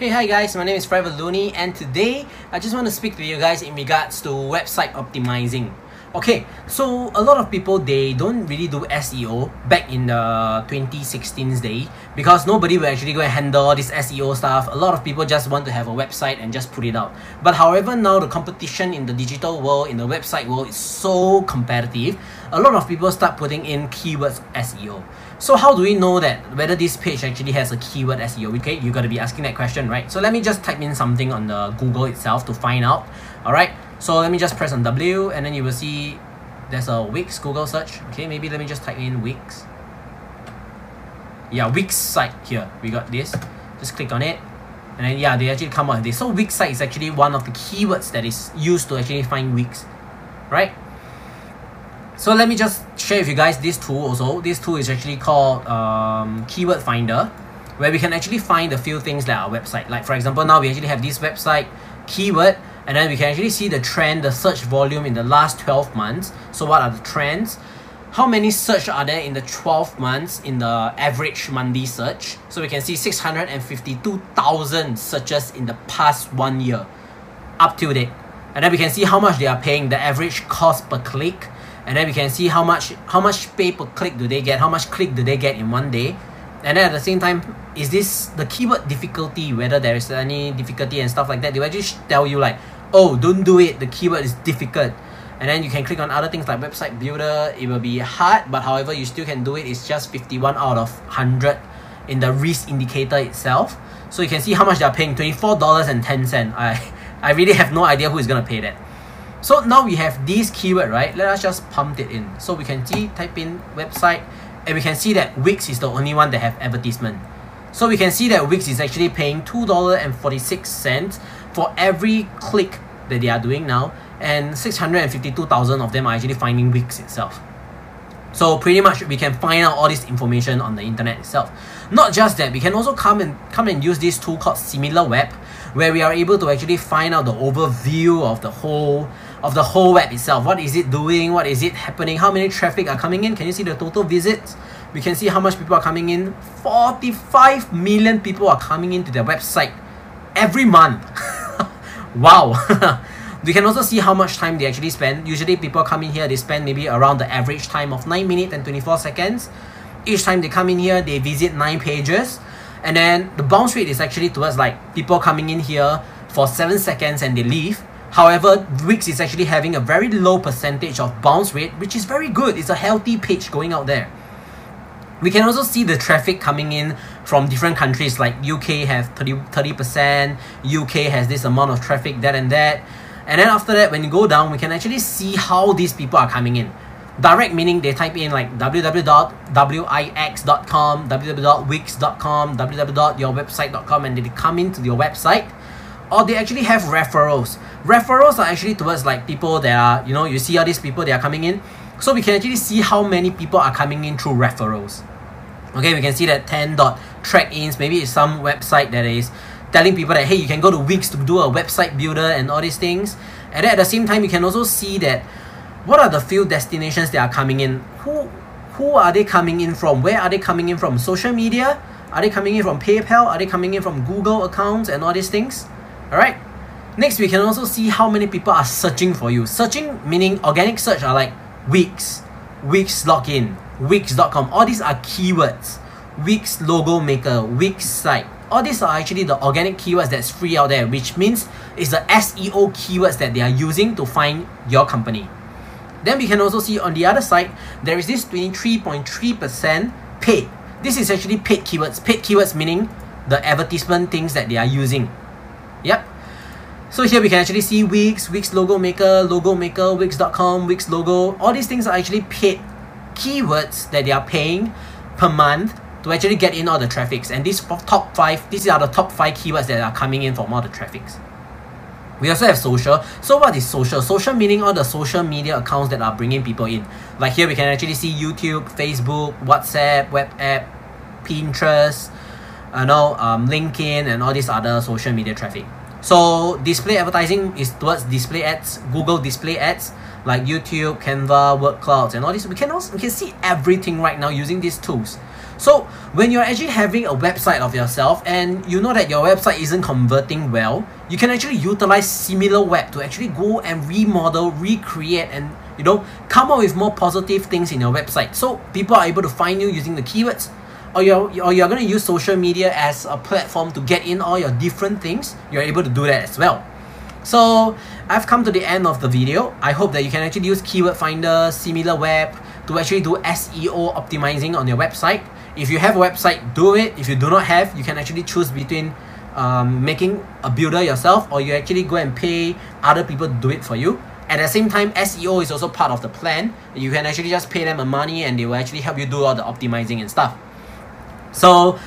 Hey hi guys, my name is Forever Looney and today I just want to speak to you guys in regards to website optimizing. Okay, so a lot of people they don't really do SEO back in the 2016's day because nobody will actually go and handle this SEO stuff. A lot of people just want to have a website and just put it out. But however, now the competition in the digital world, in the website world is so competitive, a lot of people start putting in keywords SEO. So how do we know that whether this page actually has a keyword SEO? Okay, you got to be asking that question, right? So let me just type in something on the Google itself to find out. All right. So let me just press on W and then you will see there's a Wix Google search. Okay, maybe let me just type in Wix. Yeah, Wix site here. We got this. Just click on it. And then yeah, they actually come out with this. So Wix site is actually one of the keywords that is used to actually find Wix. Right? So let me just share with you guys this tool also. This tool is actually called um, Keyword Finder, where we can actually find a few things like our website. Like for example, now we actually have this website keyword, and then we can actually see the trend, the search volume in the last 12 months. So what are the trends? How many search are there in the 12 months in the average monthly search? So we can see 652,000 searches in the past one year, up to date. And then we can see how much they are paying, the average cost per click, and then we can see how much how much pay per click do they get how much click do they get in one day and then at the same time is this the keyword difficulty whether there is any difficulty and stuff like that they will just tell you like oh don't do it. The keyword is difficult. And then you can click on other things like website builder. It will be hard but however you still can do it. It's just 51 out of 100 in the risk indicator itself. So you can see how much they're paying. $24.10 I I really have no idea who is gonna pay that. So now we have this keyword, right? Let us just pump it in. So we can see, type in website, and we can see that Wix is the only one that have advertisement. So we can see that Wix is actually paying $2.46 for every click that they are doing now, and 652,000 of them are actually finding Wix itself. So pretty much we can find out all this information on the internet itself. Not just that, we can also come and come and use this tool called SimilarWeb, where we are able to actually find out the overview of the whole of the whole web itself. What is it doing? What is it happening? How many traffic are coming in? Can you see the total visits? We can see how much people are coming in. 45 million people are coming into their website every month. wow. we can also see how much time they actually spend. Usually people come in here, they spend maybe around the average time of 9 minutes and 24 seconds. Each time they come in here, they visit 9 pages. And then the bounce rate is actually towards like people coming in here for 7 seconds and they leave However, Wix is actually having a very low percentage of bounce rate, which is very good. It's a healthy page going out there. We can also see the traffic coming in from different countries like UK have 30, 30%, UK has this amount of traffic, that and that. And then after that, when you go down, we can actually see how these people are coming in. Direct meaning they type in like www.wix.com, www.wix.com, www.yourwebsite.com, and they come into your website or they actually have referrals. Referrals are actually towards like people that are, you know, you see all these people they are coming in. So we can actually see how many people are coming in through referrals. Okay, we can see that 10 dot track ins, maybe it's some website that is telling people that hey you can go to Wix to do a website builder and all these things. And then at the same time you can also see that what are the few destinations that are coming in? Who who are they coming in from? Where are they coming in from? Social media? Are they coming in from PayPal? Are they coming in from Google accounts and all these things? Alright? Next, we can also see how many people are searching for you. Searching meaning organic search are like Wix, Wix login, Wix.com. All these are keywords. Wix logo maker, Wix site. All these are actually the organic keywords that's free out there, which means it's the SEO keywords that they are using to find your company. Then we can also see on the other side, there is this 23.3% paid. This is actually paid keywords. Paid keywords meaning the advertisement things that they are using. Yep. So here we can actually see Wix, Wix logo maker, logo maker, Wix.com, Wix logo. All these things are actually paid keywords that they are paying per month to actually get in all the traffics. And these top five, these are the top five keywords that are coming in from all the traffics. We also have social. So what is social? Social meaning all the social media accounts that are bringing people in. Like here we can actually see YouTube, Facebook, WhatsApp, web app, Pinterest, you know, um, LinkedIn and all these other social media traffic. So display advertising is towards display ads, Google display ads like YouTube, Canva, word clouds, and all this. We can also we can see everything right now using these tools. So when you're actually having a website of yourself and you know that your website isn't converting well, you can actually utilize similar web to actually go and remodel, recreate, and you know come up with more positive things in your website. So people are able to find you using the keywords. Or you're, or you're going to use social media as a platform to get in all your different things, you're able to do that as well. So I've come to the end of the video. I hope that you can actually use Keyword Finder, Similar Web to actually do SEO optimizing on your website. If you have a website, do it. If you do not have, you can actually choose between um, making a builder yourself or you actually go and pay other people to do it for you. At the same time, SEO is also part of the plan. You can actually just pay them a money and they will actually help you do all the optimizing and stuff. So